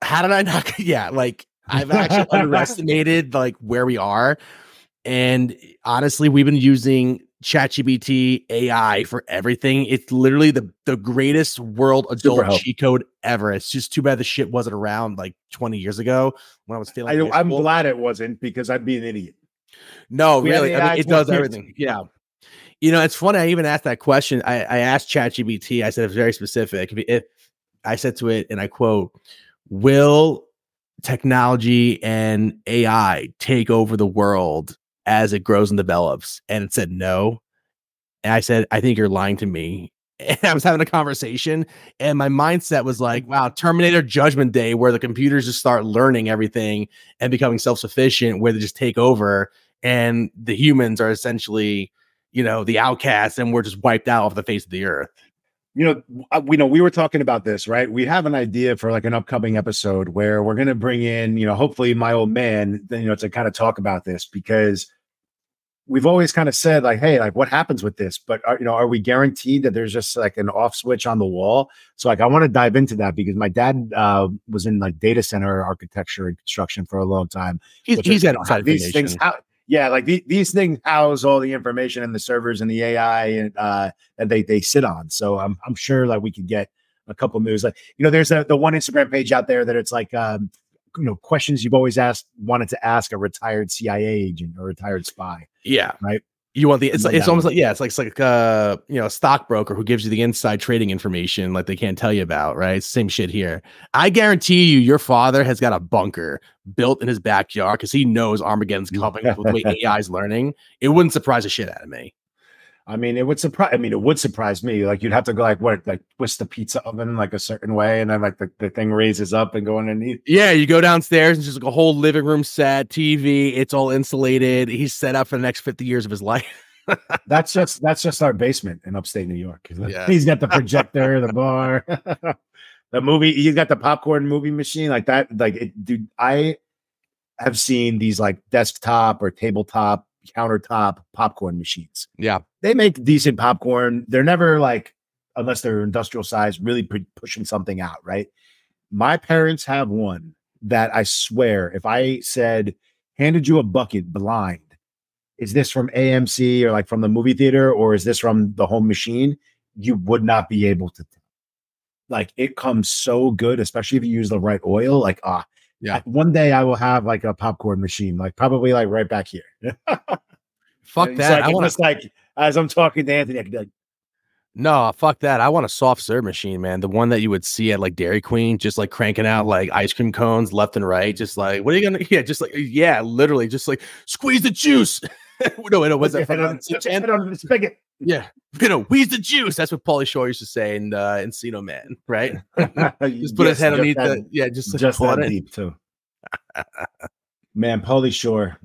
How did I not? <laughs> Yeah, like I've actually <laughs> underestimated like where we are. And honestly, we've been using ChatGPT AI for everything. It's literally the, the greatest world adult cheat code ever. It's just too bad the shit wasn't around like 20 years ago when I was feeling. I, am glad it wasn't because I'd be an idiot. No, we really, I mean, it does everything. Yeah. You know, it's funny. I even asked that question. I, I asked ChatGPT. I said it's very specific. If I said to it, and I quote, "Will technology and AI take over the world as it grows and develops? And it said no. And I said, I think you're lying to me. <laughs> And I was having a conversation, and my mindset was like, wow, Terminator Judgment Day, where the computers just start learning everything and becoming self sufficient, where they just take over, and the humans are essentially, you know, the outcasts, and we're just wiped out off the face of the earth you know, we know we were talking about this, right? We have an idea for like an upcoming episode where we're going to bring in, you know, hopefully my old man, you know, to kind of talk about this because we've always kind of said like, hey, like what happens with this? But are, you know, are we guaranteed that there's just like an off switch on the wall? So like, I want to dive into that because my dad uh, was in like data center architecture and construction for a long time. He's, he's got inside these things. How, yeah, like the, these things house all the information and the servers and the AI and uh, that they they sit on. So I'm I'm sure like we could get a couple moves. Like you know, there's a, the one Instagram page out there that it's like um, you know questions you've always asked wanted to ask a retired CIA agent or retired spy. Yeah, right. You want the it's like, it's almost like yeah, it's like it's like uh you know a stockbroker who gives you the inside trading information like they can't tell you about, right? same shit here. I guarantee you, your father has got a bunker built in his backyard because he knows Armageddon's coming with the way AI is learning. It wouldn't surprise the shit out of me. I mean, it would surprise. I mean, it would surprise me. Like you'd have to go like what, like twist the pizza oven like a certain way, and then like the, the thing raises up and go underneath. Yeah, you go downstairs and just like a whole living room set, TV. It's all insulated. He's set up for the next fifty years of his <laughs> life. that's just that's just our basement in upstate New York. Yeah. He's got the <laughs> projector, the bar, <laughs> the movie. He's got the popcorn movie machine like that. Like, it, dude, I have seen these like desktop or tabletop countertop popcorn machines. Yeah. They make decent popcorn. They're never like, unless they're industrial size, really p- pushing something out, right? My parents have one that I swear, if I said, handed you a bucket blind, is this from AMC or like from the movie theater or is this from the home machine? You would not be able to tell. Like it comes so good, especially if you use the right oil. Like, ah, yeah. One day I will have like a popcorn machine, like probably like right back here. <laughs> fuck that. Like, I want to like as I'm talking to Anthony, I could be like, no, fuck that. I want a soft serve machine, man. The one that you would see at like Dairy Queen, just like cranking out like ice cream cones left and right. Just like, what are you gonna? <laughs> Yeah, just like, yeah, literally, just like squeeze the juice. <laughs> <laughs> no, no, was that? Head on, head on the spigot. Yeah, you know, wheeze the juice. That's what Pauly Shore used to say in uh, Encino Man, right? <laughs> just put yes, his head underneath the yeah, just just that it. deep too. Man, Pauly Shore,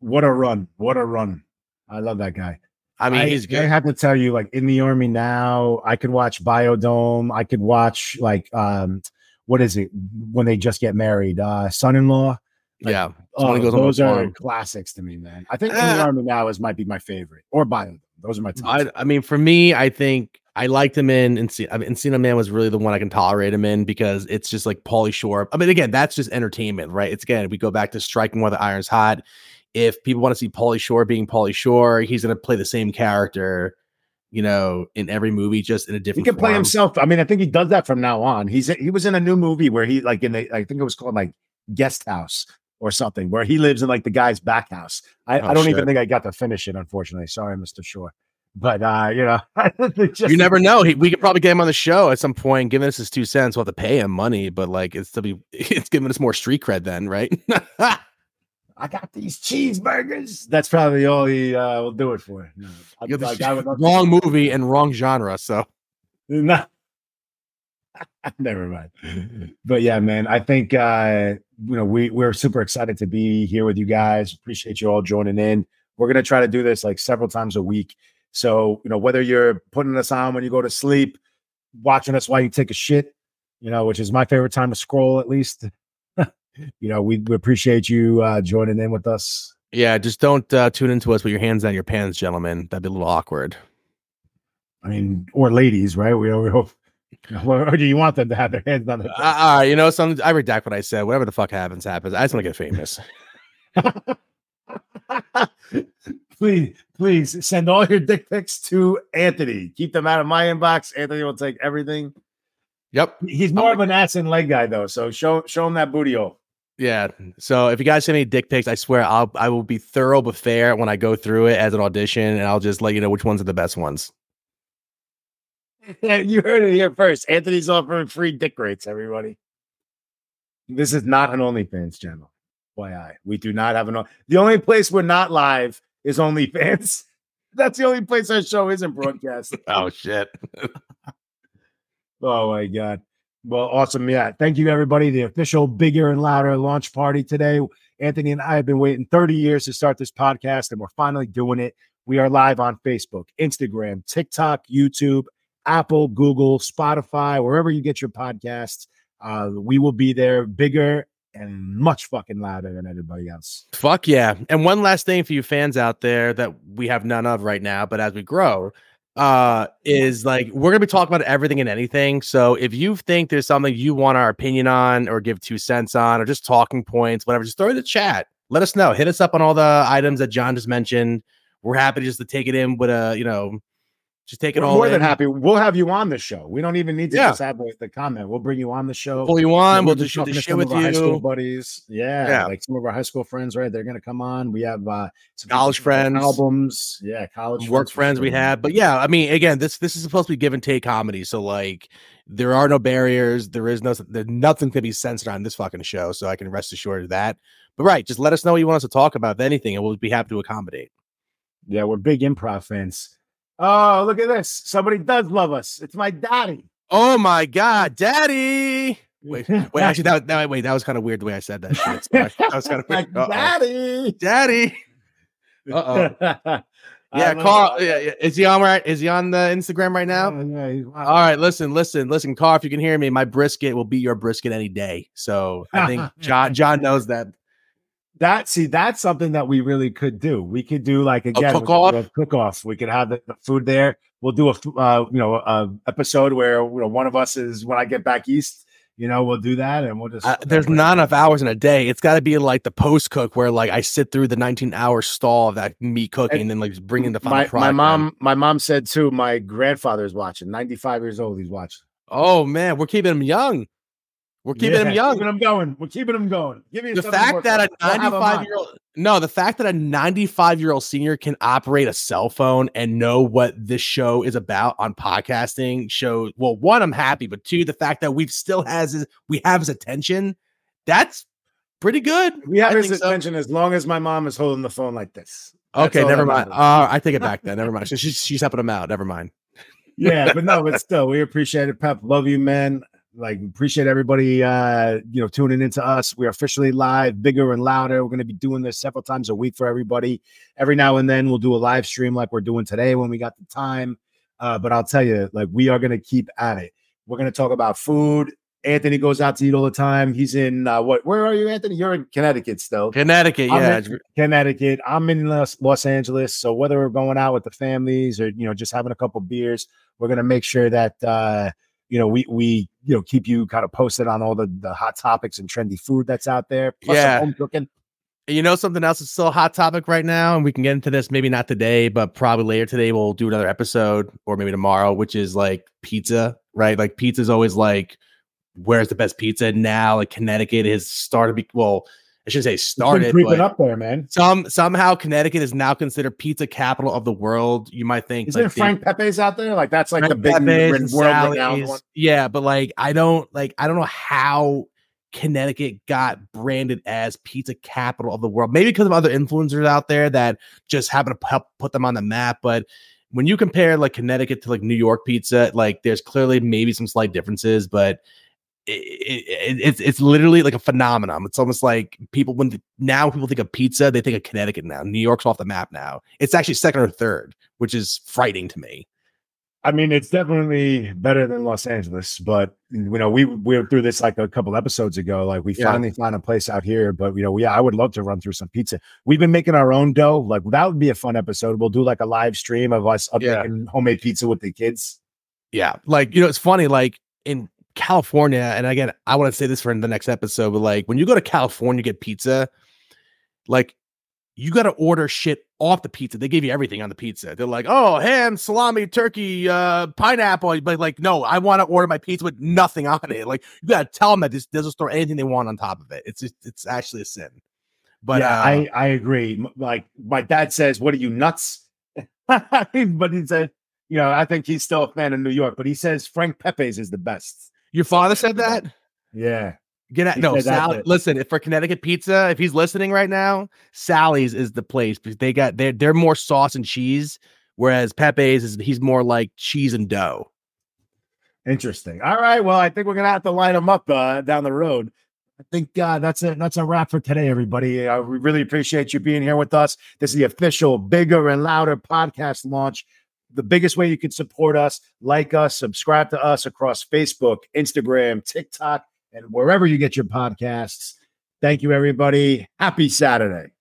what a run! What a run! I love that guy. I mean, I, he's good. I have to tell you, like in the army now, I could watch Biodome. I could watch like um, what is it when they just get married? Uh, son-in-law. Like, yeah, oh, those are classics to me, man. I think uh, in the army now is might be my favorite, or Biodome. Those are my. I, I, mean, for me, I think I liked him in Encino. I mean, Encino Man was really the one I can tolerate him in because it's just like Pauly Shore. I mean, again, that's just entertainment, right? It's again, we go back to striking while the iron's hot. If people want to see Pauly Shore being Pauly Shore, he's going to play the same character, you know, in every movie, just in a different. He can form. play himself. I mean, I think he does that from now on. He's he was in a new movie where he like in the I think it was called like Guest House or something where he lives in like the guy's back house. I, oh, I don't shit. even think I got to finish it, unfortunately. Sorry, Mr. Shore. But uh, you know, <laughs> just, you never know. He, we could probably get him on the show at some point, giving us his two cents. We'll have to pay him money, but like it's to be <laughs> it's giving us more street cred then, right? <laughs> I got these cheeseburgers. That's probably all he uh, will do it for. No, I, like, wrong movie and wrong genre. So, not <laughs> Never mind. But yeah, man, I think uh, you know we we're super excited to be here with you guys. Appreciate you all joining in. We're gonna try to do this like several times a week. So you know whether you're putting us on when you go to sleep, watching us while you take a shit, you know, which is my favorite time to scroll at least. <laughs> you know, we, we appreciate you uh, joining in with us. Yeah, just don't uh, tune into us with your hands down your pants, gentlemen. That'd be a little awkward. I mean, or ladies, right? We, we hope. <laughs> Or do you want them to have their hands down? Their uh, uh, you know, some I redact what I said. Whatever the fuck happens, happens. I just want to get famous. <laughs> <laughs> please, please send all your dick pics to Anthony. Keep them out of my inbox. Anthony will take everything. Yep. He's more of an ass and leg guy though, so show show him that booty hole. Yeah. So if you guys send me dick pics, I swear I'll I will be thorough but fair when I go through it as an audition, and I'll just let you know which ones are the best ones. <laughs> you heard it here first. Anthony's offering free dick rates, everybody. This is not an OnlyFans channel. FYI, we do not have an. The only place we're not live is OnlyFans. <laughs> That's the only place our show isn't broadcast. <laughs> oh shit. oh my god. Well, awesome. Yeah. Thank you, everybody. The official bigger and louder launch party today. Anthony and I have been waiting 30 years to start this podcast, and we're finally doing it. We are live on Facebook, Instagram, TikTok, YouTube, Apple, Google, Spotify, wherever you get your podcasts. Uh, we will be there bigger and much fucking louder than anybody else. Fuck yeah. And one last thing for you fans out there that we have none of right now, but as we grow, uh is like we're gonna be talking about everything and anything. So if you think there's something you want our opinion on or give two cents on or just talking points, whatever, just throw it in the chat. Let us know. Hit us up on all the items that John just mentioned. We're happy just to take it in with a, you know, just take it We're all. More in. than happy. We'll have you on the show. We don't even need to yeah. just have the comment. We'll bring you on the show. Pull you on. We'll, we'll just shoot the shit with you. High school buddies. Yeah, yeah, like some of our high school friends. Right, they're gonna come on. We have uh, some college friends, albums. Yeah, college work friends, friends we have. But yeah, I mean, again, this this is supposed to be give and take comedy. So like, there are no barriers. There is no. There's nothing to be censored on this fucking show. So I can rest assured of that. But right, just let us know what you want us to talk about, if anything, and we'll be happy to accommodate. Yeah, we're big improv fans. Oh, look at this. Somebody does love us. It's my daddy. Oh my god, <laughs> daddy. Wait, wait, actually, that, that wait, that was kind of weird the way I said that. Shit. <laughs> That was kind of weird. daddy, daddy. <laughs> Uh oh. Yeah, Carl. Yeah, yeah, is he on right? Is he on the Instagram right now? Yeah, All right, listen, listen, listen, Carl. If you can hear me, my brisket will beat your brisket any day. So I think John John knows that that see that's something that we really could do. We could do like again cook off. Cook off. We could have the, the, food there. We'll do a uh, you know a episode where you know one of us is when I get back east. You know, we'll do that, and we'll just. Uh, there's not enough hours in a day. It's got to be like the post cook, where like I sit through the 19 hour stall of that meat cooking, and then like bringing the final my, product. My mom, my mom said too. My grandfather's watching. 95 years old. He's watching. Oh man, we're keeping him young. We're keeping yeah, him young. Keeping him going. We're keeping him going. Give me the fact that a 95 year old no, the fact that a 95 year old senior can operate a cell phone and know what this show is about on podcasting shows. Well, one, I'm happy, but two, the fact that we've still has his, we have his attention. That's pretty good. We have I his attention so. as long as my mom is holding the phone like this. That's okay, never mind. Uh, I take it back then. Never mind. She's she's helping him out. Never mind. yeah, but no, but <laughs> still, we appreciate it, Pep. Love you, man like appreciate everybody uh you know tuning into us. We're officially live bigger and louder. We're going to be doing this several times a week for everybody. Every now and then we'll do a live stream like we're doing today when we got the time. Uh but i'll tell you like we are going to keep at it. We're going to talk about food. Anthony goes out to eat all the time. He's in uh what where are you anthony? You're in connecticut still. Connecticut yeah. connecticut. I'm in los, los angeles. So whether we're going out with the families or you know just having a couple beers we're going to make sure that uh you know, we we you know keep you kind of posted on all the the hot topics and trendy food that's out there. Plus yeah, home cooking. You know something else is still a hot topic right now, and we can get into this maybe not today, but probably later today. We'll do another episode, or maybe tomorrow, which is like pizza, right? Like pizza is always like, where's the best pizza now? Like Connecticut has started. Be- well, I should say started. creeping up there, man. Some somehow Connecticut is now considered pizza capital of the world. You might think is like, there Frank Pepe's out there? Like that's like Frank the big world renowned one. Yeah, but like I don't like I don't know how Connecticut got branded as pizza capital of the world. Maybe because of other influencers out there that just happen to help put them on the map. But when you compare like Connecticut to like New York pizza, like there's clearly maybe some slight differences, but it, it, it's it's literally like a phenomenon. It's almost like people when the, now people think of pizza, they think of Connecticut now. New York's off the map now. It's actually second or third, which is frightening to me. I mean, it's definitely better than Los Angeles, but you know, we we were through this like a couple episodes ago. Like we yeah. finally found a place out here, but you know, yeah, I would love to run through some pizza. We've been making our own dough. Like that would be a fun episode. We'll do like a live stream of us yeah. making homemade pizza with the kids. Yeah, like you know, it's funny. Like in California, and again, I want to say this for the next episode, but like when you go to California get pizza, like you got to order shit off the pizza. They give you everything on the pizza. They're like, oh, ham, salami, turkey, uh, pineapple. But like, no, I want to order my pizza with nothing on it. Like, you got to tell them that this doesn't store anything they want on top of it. It's just, it's actually a sin. But yeah, uh, I I agree. Like my dad says, "What are you nuts?" <laughs> but he said, you know, I think he's still a fan of New York, but he says Frank Pepe's is the best. Your father said that. Yeah. Get out. No, Sally. Listen, if for Connecticut pizza, if he's listening right now, Sally's is the place because they got they're they're more sauce and cheese, whereas Pepe's is he's more like cheese and dough. Interesting. All right. Well, I think we're gonna have to line them up uh, down the road. I think uh, that's it. That's a wrap for today, everybody. Uh, we really appreciate you being here with us. This is the official Bigger and Louder podcast launch. The biggest way you can support us, like us, subscribe to us across Facebook, Instagram, TikTok and wherever you get your podcasts. Thank you, everybody. Happy Saturday.